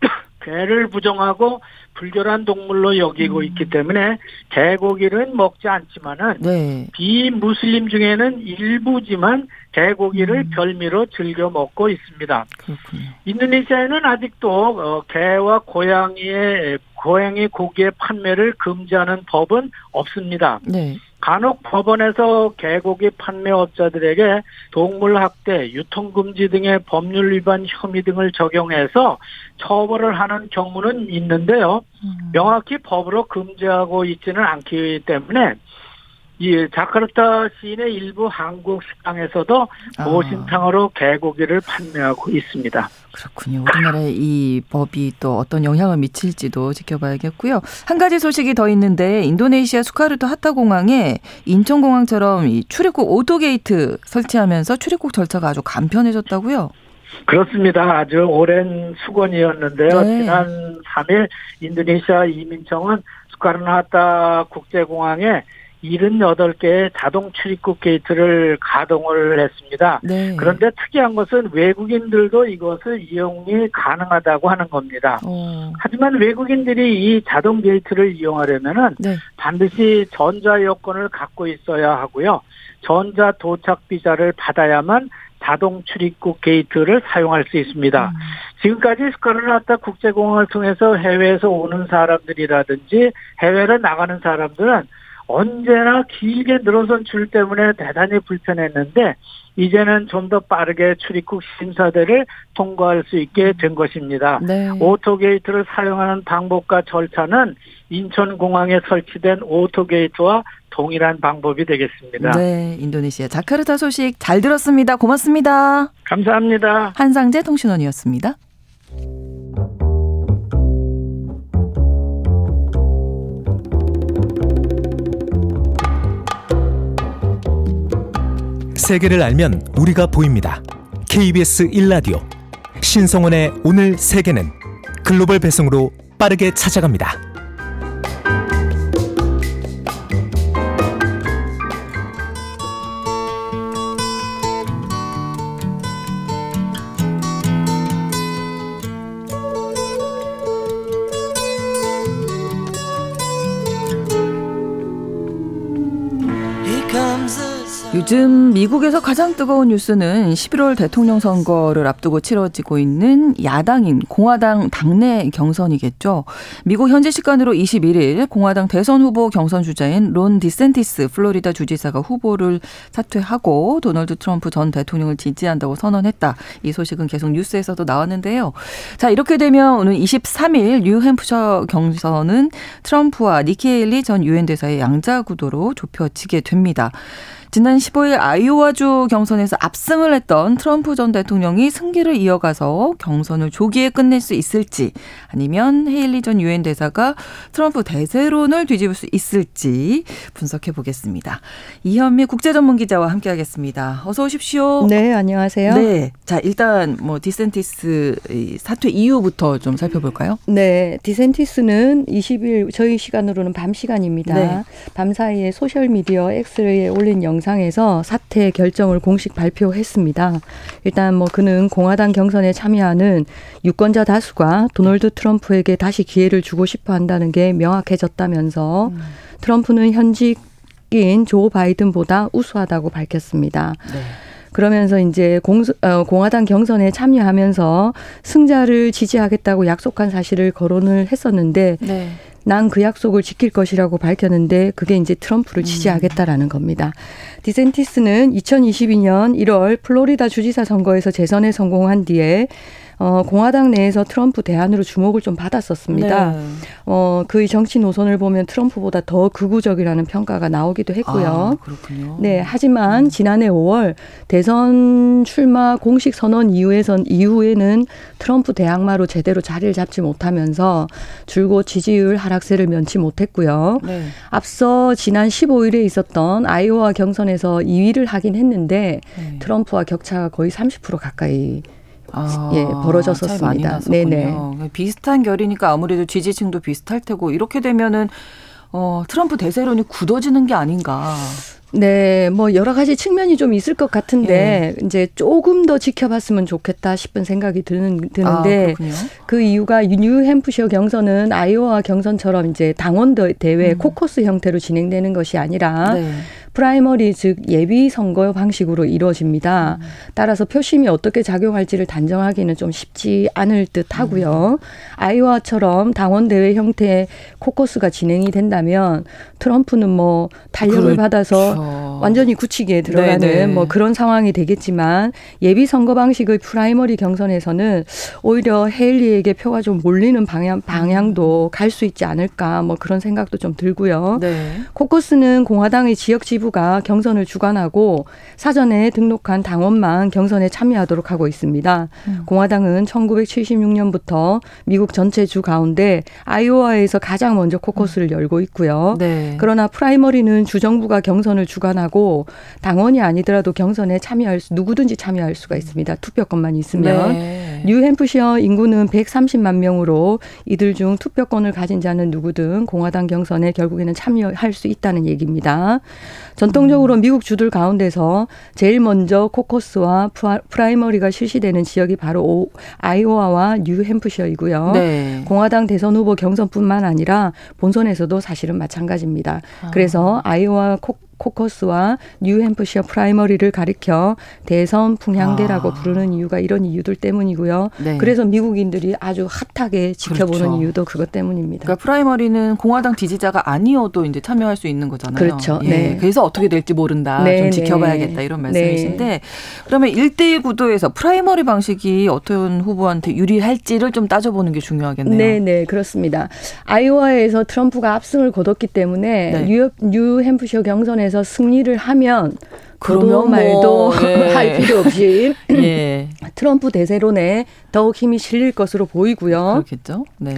개를 부정하고 불결한 동물로 여기고 음. 있기 때문에 개고기는 먹지 않지만은 네. 비무슬림 중에는 일부지만 개고기를 음. 별미로 즐겨 먹고 있습니다. 그렇군요. 인도네시아에는 아직도 어, 개와 고양이의 고양이 고기의 판매를 금지하는 법은 없습니다. 네. 간혹 법원에서 개고기 판매업자들에게 동물 학대, 유통 금지 등의 법률 위반 혐의 등을 적용해서 처벌을 하는 경우는 있는데요. 음. 명확히 법으로 금지하고 있지는 않기 때문에 이 자카르타 시인의 일부 한국 식당에서도 아. 모신탕으로 개고기를 판매하고 있습니다. 그렇군요. 우리나라의 이 법이 또 어떤 영향을 미칠지도 지켜봐야겠고요. 한 가지 소식이 더 있는데 인도네시아 수카르노 하타 공항에 인천 공항처럼 이 출입국 auto gate 설치하면서 출입국 절차가 아주 간편해졌다고요. 그렇습니다. 아주 오랜 숙원이었는데요. 네. 지난 3일 인도네시아 이민청은 수카르노 하타 국제공항에 78개의 자동 출입국 게이트를 가동을 했습니다. 네. 그런데 특이한 것은 외국인들도 이것을 이용이 가능하다고 하는 겁니다. 어, 하지만 외국인들이 이 자동 게이트를 이용하려면은 네. 반드시 전자 여권을 갖고 있어야 하고요. 전자 도착 비자를 받아야만 자동 출입국 게이트를 사용할 수 있습니다. 지금까지 수카르노 하타 국제공항을 통해서 해외에서 오는 사람들이라든지 해외로 나가는 사람들은 언제나 길게 늘어선 줄 때문에 대단히 불편했는데 이제는 좀 더 빠르게 출입국 심사대를 통과할 수 있게 된 것입니다. 네. auto gate를 사용하는 방법과 절차는 인천공항에 설치된 auto gate와 동일한 방법이 되겠습니다. 네, 인도네시아 자카르타 소식 잘 들었습니다. 고맙습니다. 감사합니다. 한상재 통신원이었습니다. 세계를 알면 우리가 보입니다. KBS 1라디오 신성원의 오늘 세계는 글로벌 배송으로 빠르게 찾아갑니다. 요즘 미국에서 가장 뜨거운 뉴스는 11월 대통령 선거를 앞두고 치러지고 있는 야당인 공화당 당내 경선이겠죠. 미국 현지 시간으로 21일 공화당 대선 후보 경선 주자인 론 디샌티스 플로리다 주지사가 후보를 사퇴하고 도널드 트럼프 전 대통령을 지지한다고 선언했다. 이 소식은 계속 뉴스에서도 나왔는데요. 자, 이렇게 되면 오늘 23일 뉴햄프셔 경선은 트럼프와 니키 헤일리 전 유엔 대사의 양자 구도로 좁혀지게 됩니다. 지난 15일 아이오와주 경선에서 압승을 했던 트럼프 전 대통령이 승기를 이어가서 경선을 조기에 끝낼 수 있을지 아니면 헤일리 전 유엔 대사가 트럼프 대세론을 뒤집을 수 있을지 분석해 보겠습니다. 이현미 국제전문기자와 함께하겠습니다. 어서 오십시오. 네, 안녕하세요. 네. 자, 일단 뭐 디샌티스 사퇴 이유부터 좀 살펴볼까요? 네, 디샌티스는 20일 저희 시간으로는 밤 시간입니다. 네. 밤 사이에 소셜 미디어 X에 올린 영상 에서 사퇴 결정을 공식 발표했습니다. 일단 뭐 그는 공화당 경선에 참여하는 유권자 다수가 도널드 트럼프에게 다시 기회를 주고 싶어 한다는 게 명확해졌다면서 음. 트럼프는 현직인 조 바이든보다 우수하다고 밝혔습니다. 네. 그러면서 이제 공, 어, 공화당 경선에 참여하면서 승자를 지지하겠다고 약속한 사실을 거론을 했었는데 네. 난 그 약속을 지킬 것이라고 밝혔는데 그게 이제 트럼프를 지지하겠다라는 겁니다. 디센티스는 2022년 1월 플로리다 주지사 선거에서 재선에 성공한 뒤에 어, 공화당 내에서 트럼프 대안으로 주목을 좀 받았었습니다. 네. 어, 그의 정치 노선을 보면 트럼프보다 더 극우적이라는 평가가 나오기도 했고요. 아, 그렇군요. 네, 하지만 지난해 5월 대선 출마 공식 선언 이후에선 이후에는 트럼프 대항마로 제대로 자리를 잡지 못하면서 줄곧 지지율 하락세를 면치 못했고요. 네. 앞서 지난 15일에 있었던 아이오와 경선에서 2위를 하긴 했는데 네. 트럼프와 격차가 거의 30% 가까이 아, 예, 벌어졌었습니다. 네네. 비슷한 결이니까 아무래도 지지층도 비슷할 테고 이렇게 되면은 어, 트럼프 대세론이 굳어지는 게 아닌가. 네, 뭐 여러 가지 측면이 좀 있을 것 같은데 예. 이제 조금 더 지켜봤으면 좋겠다 싶은 생각이 드는 아, 드는데 그렇군요. 그 이유가 뉴햄프셔 경선은 아이오와 경선처럼 이제 당원 대- 대회 음. 코커스 형태로 진행되는 것이 아니라 네. 프라이머리 즉 예비 선거 방식으로 이루어집니다. 음. 따라서 표심이 어떻게 작용할지를 단정하기는 좀 쉽지 않을 듯 하고요. 음. 아이오와처럼 당원 대회 형태의 코커스가 진행이 된다면 트럼프는 뭐 탄력을 그렇죠. 받아서 완전히 굳히기 들어가는 네네. 뭐 그런 상황이 되겠지만 예비 선거 방식의 프라이머리 경선에서는 오히려 헤일리에게 표가 좀 몰리는 방향 방향도 갈 수 있지 않을까 뭐 그런 생각도 좀 들고요. 네. 코커스는 공화당의 지역 지 부가 경선을 주관하고 사전에 등록한 당원만 경선에 참여하도록 하고 있습니다. 음. 공화당은 1976년부터 미국 전체 주 가운데 아이오와에서 가장 먼저 코커스를 열고 있고요. 네. 그러나 프라이머리는 주정부가 경선을 주관하고 당원이 아니더라도 경선에 참여할 수 누구든지 참여할 수가 있습니다. 투표권만 있으면. 네. 뉴햄프셔 인구는 130만 명으로 이들 중 투표권을 가진 자는 누구든 공화당 경선에 결국에는 참여할 수 있다는 얘기입니다. 전통적으로 미국 주들 가운데서 제일 먼저 코커스와 프라- 프라이머리가 실시되는 지역이 바로 오- 아이오와와 뉴햄프셔이고요. 네. 공화당 대선 후보 경선뿐만 아니라 본선에서도 사실은 마찬가지입니다. 아. 그래서 아이오와 코, 코커스와 뉴햄프셔 프라이머리를 가리켜 대선 풍향계라고 아. 부르는 이유가 이런 이유들 때문이고요. 네. 그래서 미국인들이 아주 핫하게 지켜보는 그렇죠. 이유도 그것 때문입니다. 그러니까 프라이머리는 공화당 지지자가 아니어도 이제 참여할 수 있는 거잖아요. 그렇죠. 예, 네. 그래서 어떻게 될지 모른다. 네, 좀 네. 지켜봐야겠다 이런 네. 말씀이신데 그러면 1대1 구도에서 프라이머리 방식이 어떤 후보한테 유리할지를 좀 따져보는 게 중요하겠네요. 네, 네, 그렇습니다. 아이오와에서 트럼프가 압승을 거뒀기 때문에 네. 뉴, 뉴햄프셔 경선에서 승리를 하면 그러면 두말도 뭐, 예. 할 필요 없이 예. 트럼프 대세론에 더욱 힘이 실릴 것으로 보이고요. 그렇겠죠. 네.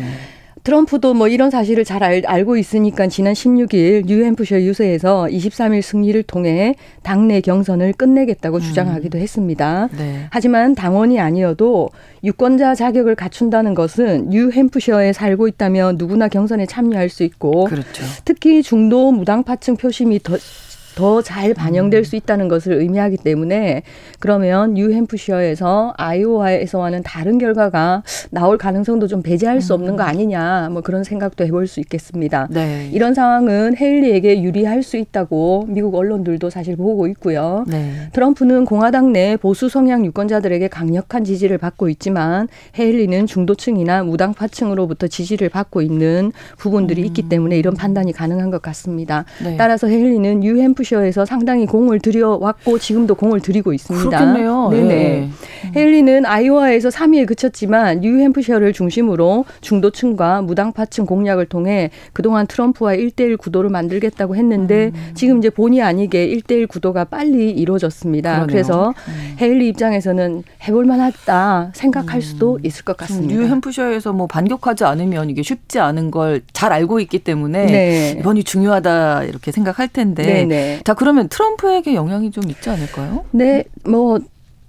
트럼프도 뭐 이런 사실을 잘 알, 알고 있으니까 지난 16일 뉴햄프셔 유세에서 23일 승리를 통해 당내 경선을 끝내겠다고 주장하기도 했습니다. 네. 하지만 당원이 아니어도 유권자 자격을 갖춘다는 것은 뉴햄프셔에 살고 있다면 누구나 경선에 참여할 수 있고 그렇죠. 특히 중도 무당파층 표심이 더 더 잘 반영될 수 있다는 것을 의미하기 때문에 그러면 뉴햄프셔에서 아이오와에서와는 다른 결과가 나올 가능성도 좀 배제할 수 없는 거 아니냐 뭐 그런 생각도 해볼 수 있겠습니다. 네. 이런 상황은 헤일리에게 유리할 수 있다고 미국 언론들도 사실 보고 있고요. 네. 트럼프는 공화당 내 보수 성향 유권자들에게 강력한 지지를 받고 있지만 헤일리는 중도층이나 무당파층으로부터 지지를 받고 있는 부분들이 있기 때문에 이런 판단이 가능한 것 같습니다. 네. 따라서 헤일리는 뉴햄프 셔에서 상당히 공을 들여왔고 지금도 공을 들이고 있습니다. 그렇겠네요. 네네. 예. 헤일리는 아이오와에서 3위에 그쳤지만 뉴햄프셔를 중심으로 중도층과 무당파층 공략을 통해 그동안 트럼프와 1대1 구도를 만들겠다고 했는데 음. 지금 이제 본의 아니게 1대1 구도가 빨리 이루어졌습니다. 그러네요. 그래서 음. 헤일리 입장에서는 해볼 만하다 생각할 수도 있을 것 같습니다. 뉴햄프셔에서 뭐 반격하지 않으면 이게 쉽지 않은 걸 잘 알고 있기 때문에 네. 이번이 중요하다 이렇게 생각할 텐데. 네네. 자 그러면 트럼프에게 영향이 좀 있지 않을까요? 네, 뭐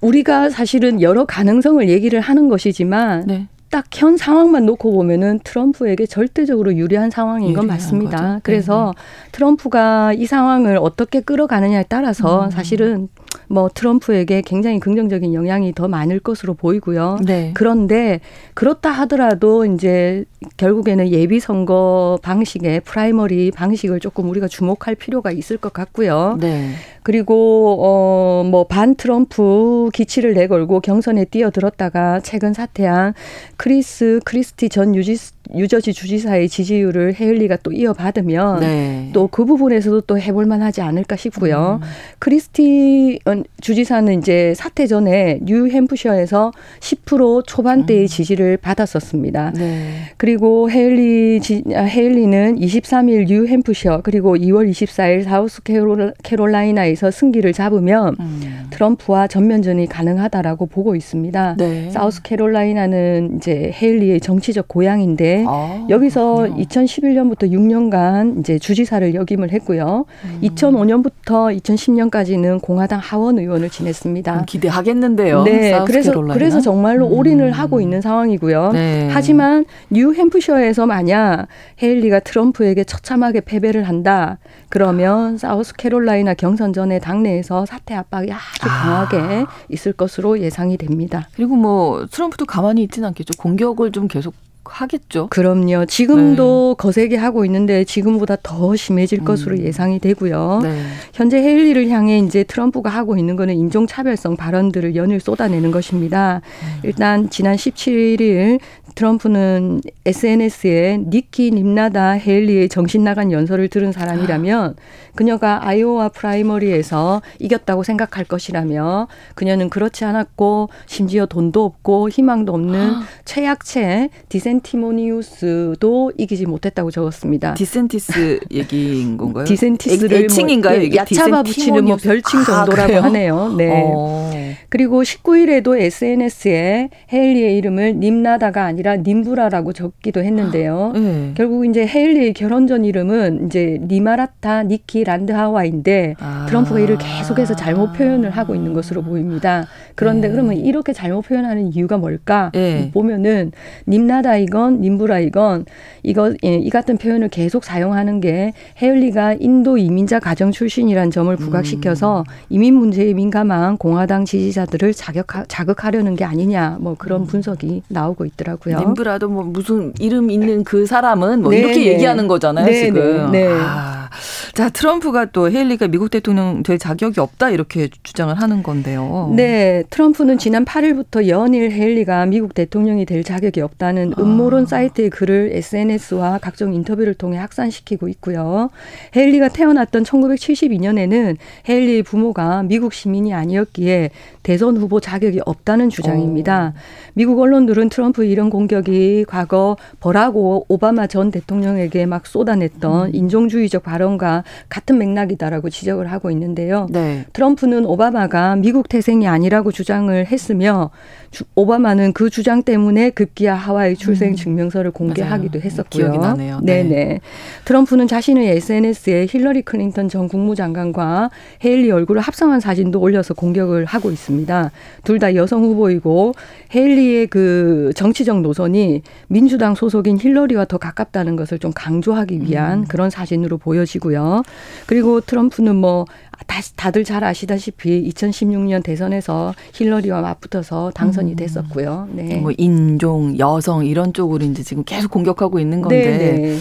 우리가 사실은 여러 가능성을 얘기를 하는 것이지만 네. 딱현 상황만 놓고 보면은 트럼프에게 절대적으로 유리한 상황인 건 맞습니다. 거죠. 네, 그래서 트럼프가 이 상황을 어떻게 끌어가느냐에 따라서 음. 사실은 뭐 트럼프에게 굉장히 긍정적인 영향이 더 많을 것으로 보이고요. 네. 그런데 그렇다 하더라도 이제 결국에는 예비 선거 방식의 프라이머리 방식을 조금 우리가 주목할 필요가 있을 것 같고요. 네. 그리고 어 뭐 반 트럼프 기치를 내걸고 경선에 뛰어들었다가 최근 사퇴한 크리스 크리스티 전 뉴지, 뉴저지 주지사의 지지율을 헤일리가 또 이어받으면 네. 또 그 부분에서도 또 해볼 만하지 않을까 싶고요. 음. 크리스티 어, 주지사는 이제 사퇴 전에 뉴햄프셔에서 10% 초반대의 음. 지지를 받았었습니다. 네. 그리고 헤일리 지, 아, 헤일리는 23일 뉴햄프셔 그리고 2월 24일 사우스 캐롤, 캐롤라이나에서 승기를 잡으면 음. 트럼프와 전면전이 가능하다라고 보고 있습니다. 네. 사우스 캐롤라이나는 이제 헤일리의 정치적 고향인데 아, 여기서 그렇군요. 2011년부터 6년간 이제 주지사를 역임을 했고요. 음. 2005년부터 2010년까지는 공화당 하원 의원을 지냈습니다. 좀 기대하겠는데요. 네, 그래서 캐롤라이나. 그래서 정말로 음. 올인을 하고 있는 상황이고요. 네. 하지만 뉴햄프셔에서 만약 헤일리가 트럼프에게 처참하게 패배를 한다. 그러면 사우스 캐롤라이나 경선 전에 당내에서 사퇴 압박이 아주 강하게 있을 것으로 예상이 됩니다. 그리고 뭐 트럼프도 가만히 있지는 않겠죠. 공격을 좀 계속 하겠죠. 그럼요. 지금도 거세게 하고 있는데 지금보다 더 심해질 음. 것으로 예상이 되고요. 네. 현재 헤일리를 향해 이제 트럼프가 하고 있는 거는 인종차별성 발언들을 연일 쏟아내는 것입니다. 음. 일단 지난 17일 트럼프는 SNS에 니키 님라다 헤일리의 정신 나간 연설을 들은 사람이라면 그녀가 아이오와 프라이머리에서 이겼다고 생각할 것이라며 그녀는 그렇지 않았고 심지어 돈도 없고 희망도 없는 최약체 디센티모니우스도 이기지 못했다고 적었습니다. 디샌티스 얘기인 건가요? 디샌티스를 애- 애칭인가요? 뭐, 예, 이게 야차바 붙이는 뭐 디센티모니우스. 별칭 아, 정도라고 그래요? 하네요. 네. 어. 그리고 19일에도 SNS에 헤일리의 이름을 님나다가 아니라 님브라라고 적기도 했는데요. 네. 결국 이제 헤일리의 결혼 전 이름은 이제 니마라타 니키 란드하와인데 아. 트럼프가 이를 계속해서 잘못 표현을 하고 있는 것으로 보입니다. 그런데 네. 그러면 이렇게 잘못 표현하는 이유가 뭘까? 네. 보면은 님나다의 닌브라이건, 닌브라이건 이거 예, 이 같은 표현을 계속 사용하는 게 헤일리가 인도 이민자 가정 출신이란 점을 부각시켜서 음. 이민 문제에 민감한 공화당 지지자들을 자격 자극하려는 게 아니냐 뭐 그런 음. 분석이 나오고 있더라고요. 님브라도 뭐 무슨 이름 있는 그 사람은 뭐 네, 이렇게 네. 얘기하는 거잖아요 네, 지금. 네, 네. 아, 자 트럼프가 또 헤일리가 미국 대통령 될 자격이 없다 이렇게 주장을 하는 건데요. 네, 트럼프는 지난 8일부터 연일 헤일리가 미국 대통령이 될 자격이 없다는 아. 음모론 사이트의 글을 SNS와 각종 인터뷰를 통해 확산시키고 있고요. 헤일리가 태어났던 1972년에는 헤일리의 부모가 미국 시민이 아니었기에 대선 후보 자격이 없다는 주장입니다. 미국 언론들은 트럼프 이런 공격이 과거 버락 오바마 전 대통령에게 막 쏟아냈던 인종주의적 발언과 같은 맥락이다라고 지적을 하고 있는데요. 네. 트럼프는 오바마가 미국 태생이 아니라고 주장을 했으며 주, 오바마는 그 주장 때문에 급기야 하와이 출생 증명서를 공개하기도 맞아요. 했었고요. 기억이 나네요. 네. 네네. 트럼프는 자신의 SNS에 힐러리 클린턴 전 국무장관과 헤일리 얼굴을 합성한 사진도 올려서 공격을 하고 있습니다. 둘 다 여성 후보이고 헤일리의 그 정치적 노선이 민주당 소속인 힐러리와 더 가깝다는 것을 좀 강조하기 위한 음. 그런 사진으로 보여지고요. 그리고 트럼프는 뭐 다, 다들 잘 아시다시피 2016년 대선에서 힐러리와 맞붙어서 당선이 됐었고요. 네. 뭐 인종, 여성 이런 쪽으로 이제 지금 계속 공격하고 있는 건데 네, 네.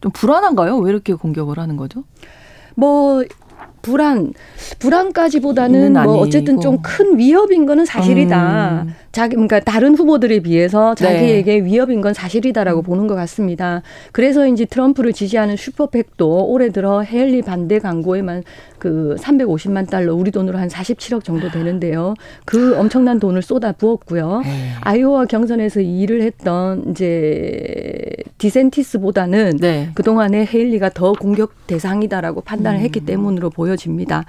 좀 불안한가요? 왜 이렇게 공격을 하는 거죠? 뭐 불안 불안까지보다는 는뭐 아니고. 어쨌든 좀 큰 위협인 거는 사실이다. 음. 자기 그러니까 다른 후보들에 비해서 네. 자기에게 위협인 건 사실이다라고 보는 것 같습니다. 그래서인지 트럼프를 지지하는 슈퍼팩도 올해 들어 헤일리 반대 광고에만 그 350만 달러 우리 돈으로 한 47억 정도 되는데요. 그 엄청난 돈을 쏟아 부었고요. 에이. 아이오와 경선에서 이 일을 했던 이제 디센티스보다는 네. 그 동안에 헤일리가 더 공격 대상이다라고 판단을 음. 했기 때문으로 보여 집니다.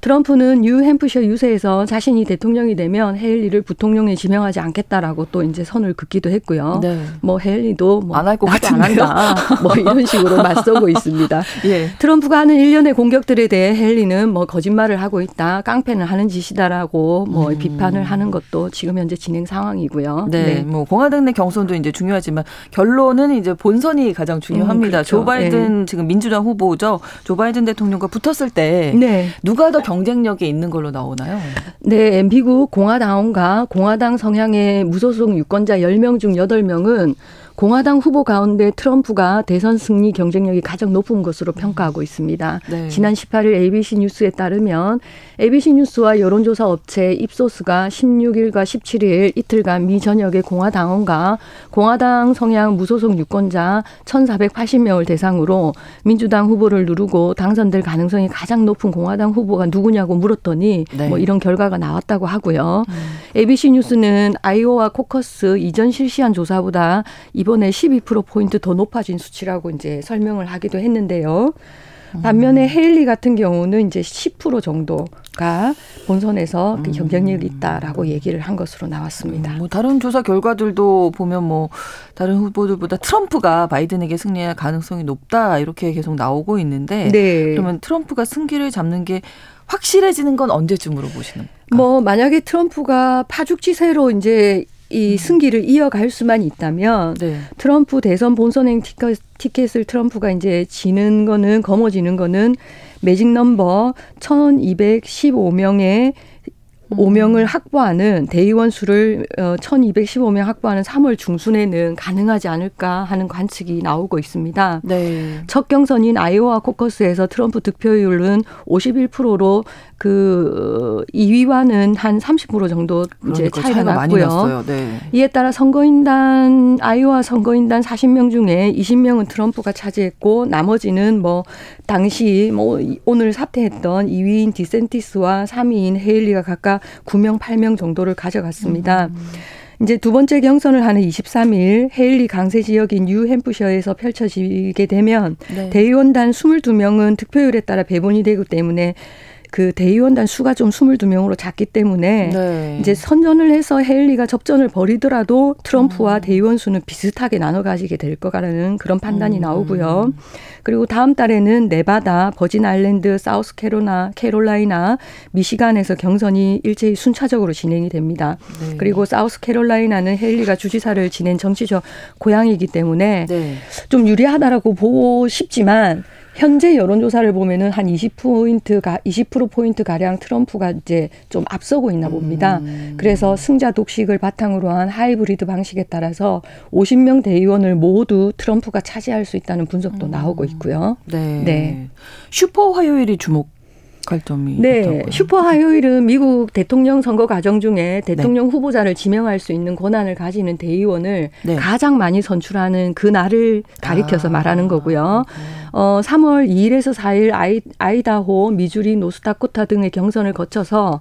트럼프는 뉴햄프셔 유세에서 자신이 대통령이 되면 헤일리를 부통령에 지명하지 않겠다라고 또 이제 선을 긋기도 했고요. 네. 뭐 헤일리도 뭐 안할것 나도 안 같은데요? 한다. 뭐 이런 식으로 맞서고 있습니다. 예. 트럼프가 하는 일련의 공격들에 대해 헨리는 뭐 거짓말을 하고 있다, 깡패는 하는 짓이다라고 뭐 음. 비판을 하는 것도 지금 현재 진행 상황이고요. 네, 뭐 공화당 내 경선도 이제 중요하지만 결론은 이제 본선이 가장 중요합니다. 음, 그렇죠. 조 바이든 지금 민주당 후보죠. 조 바이든 대통령과 붙었을 때 네. 누가 더 경쟁력이 있는 걸로 나오나요? 네, 미국 공화당원과 공화당 성향의 무소속 유권자 10명 중 8명은 공화당 후보 가운데 트럼프가 대선 승리 경쟁력이 가장 높은 것으로 평가하고 있습니다. 네. 지난 18일 ABC 뉴스에 따르면 ABC 뉴스와 여론조사 업체 입소스가 16일과 17일 이틀간 미 전역의 공화당원과 공화당 성향 무소속 유권자 1,480명을 대상으로 민주당 후보를 누르고 당선될 가능성이 가장 높은 공화당 후보가 누구냐고 물었더니 네. 뭐 이런 결과가 나왔다고 하고요. ABC 뉴스는 아이오와 코커스 이전 실시한 조사보다 이번 에 12%포인트 더 높아진 수치라고 이제 설명을 하기도 했는데요. 반면에 헤일리 같은 경우는 이제 10% 정도가 본선에서 그 경쟁력이 있다라고 얘기를 한 것으로 나왔습니다. 뭐 다른 조사 결과들도 보면 뭐 다른 후보들보다 트럼프가 바이든에게 승리할 가능성이 높다 이렇게 계속 나오고 있는데 네. 그러면 트럼프가 승기를 잡는 게 확실해지는 건 언제쯤으로 보시는? 뭐 만약에 트럼프가 파죽지세로 이제 이 승기를 이어갈 수만 있다면 네. 트럼프 대선 본선행 티켓, 티켓을 트럼프가 이제 지는 거는 거머쥐는 거는 매직 넘버 1215명의 음. 5명을 확보하는 대의원 수를 어, 1215명 확보하는 3월 중순에는 가능하지 않을까 하는 관측이 나오고 있습니다. 네. 첫 경선인 아이오와 코커스에서 트럼프 득표율은 51%로 그 2위와는 한 30% 정도 이제 그러니까 차이가 났고요. 네. 이에 따라 선거인단 아이오와 선거인단 40명 중에 20명은 트럼프가 차지했고 나머지는 뭐 당시 뭐 오늘 사퇴했던 2위인 디센티스와 3위인 헤일리가 각각 9명, 8명 정도를 가져갔습니다. 음. 이제 두 번째 경선을 하는 23일 헤일리 강세 지역인 뉴햄프셔에서 펼쳐지게 되면 네. 대의원단 22명은 득표율에 따라 배분이 되기 때문에 그 대의원단 수가 좀 22명으로 작기 때문에 네. 이제 선전을 해서 헤일리가 접전을 벌이더라도 트럼프와 음. 대의원 수는 비슷하게 나눠 가지게 될 거라는 그런 판단이 음. 나오고요. 그리고 다음 달에는 네바다, 버진 아일랜드, 사우스 캐로나, 캐롤라이나, 미시간에서 경선이 일제히 순차적으로 진행이 됩니다. 네. 그리고 사우스 캐롤라이나는 헤일리가 주지사를 지낸 정치적 고향이기 때문에 네. 좀 유리하다라고 보고 싶지만 현재 여론조사를 보면은 한 20포인트가 20% 포인트 가량 트럼프가 이제 좀 앞서고 있나 봅니다. 음. 그래서 승자 독식을 바탕으로 한 하이브리드 방식에 따라서 50명 대의원을 모두 트럼프가 차지할 수 있다는 분석도 음. 나오고 있고요. 네. 네. 슈퍼 화요일이 주목할 점이 네. 슈퍼 화요일은 미국 대통령 선거 과정 중에 대통령 후보자를 지명할 수 있는 권한을 가지는 대의원을 네. 가장 많이 선출하는 그 날을 가리켜서 아. 말하는 거고요. 어, 3월 2일에서 4일 아이, 아이다호, 미주리, 노스다코타 등의 경선을 거쳐서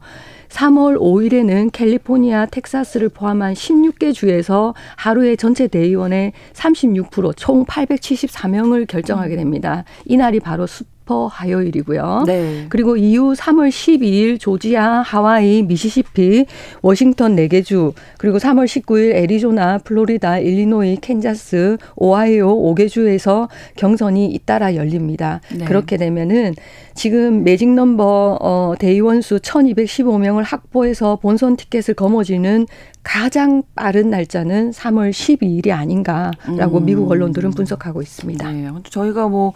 3월 5일에는 캘리포니아, 텍사스를 포함한 16개 주에서 하루에 전체 대의원의 36%총 874명을 결정하게 됩니다. 이날이 바로 슈퍼 화요일이고요. 네. 그리고 이후 3월 12일 조지아, 하와이, 미시시피, 워싱턴 4개 주, 그리고 3월 19일 애리조나, 플로리다, 일리노이, 캔자스, 오하이오 5개 주에서 경선이 잇따라 열립니다. 네. 그렇게 되면은 지금 매직 넘버 어 대의원 수 1215명을 확보해서 본선 티켓을 거머쥐는 가장 빠른 날짜는 3월 12일이 아닌가라고 음. 미국 언론들은 분석하고 있습니다. 네, 저희가 뭐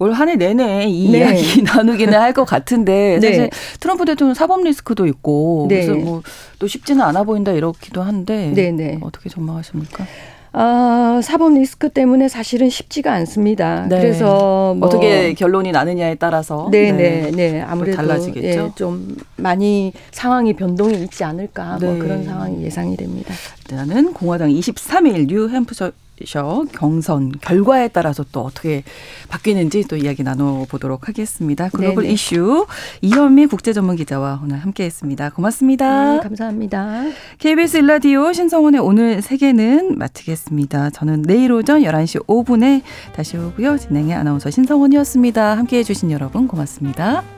올 한 해 내내 이 네. 이야기 나누기는 할 것 같은데 네. 사실 트럼프 대통령 사법 리스크도 있고 네. 그래서 뭐 또 쉽지는 않아 보인다 이렇기도 한데 네, 네. 어떻게 전망하십니까? 아, 사법 리스크 때문에 사실은 쉽지가 않습니다. 네. 그래서 뭐 어떻게 결론이 나느냐에 따라서 네, 네, 네. 아무래도 달라지겠죠? 예, 좀 많이 상황이 변동이 있지 않을까 뭐 네. 그런 상황이 예상이 됩니다. 나는 공화당 23일 뉴햄프 셔 경선 결과에 따라서 또 어떻게 바뀌는지 또 이야기 나눠보도록 하겠습니다. 글로벌 네네. 이슈 이현미 국제전문기자와 오늘 함께했습니다. 고맙습니다. 네, 감사합니다. KBS 일라디오 신성원의 오늘 세계는 마치겠습니다. 저는 내일 오전 11시 5분에 다시 오고요. 진행의 아나운서 신성원이었습니다. 함께해 주신 여러분 고맙습니다.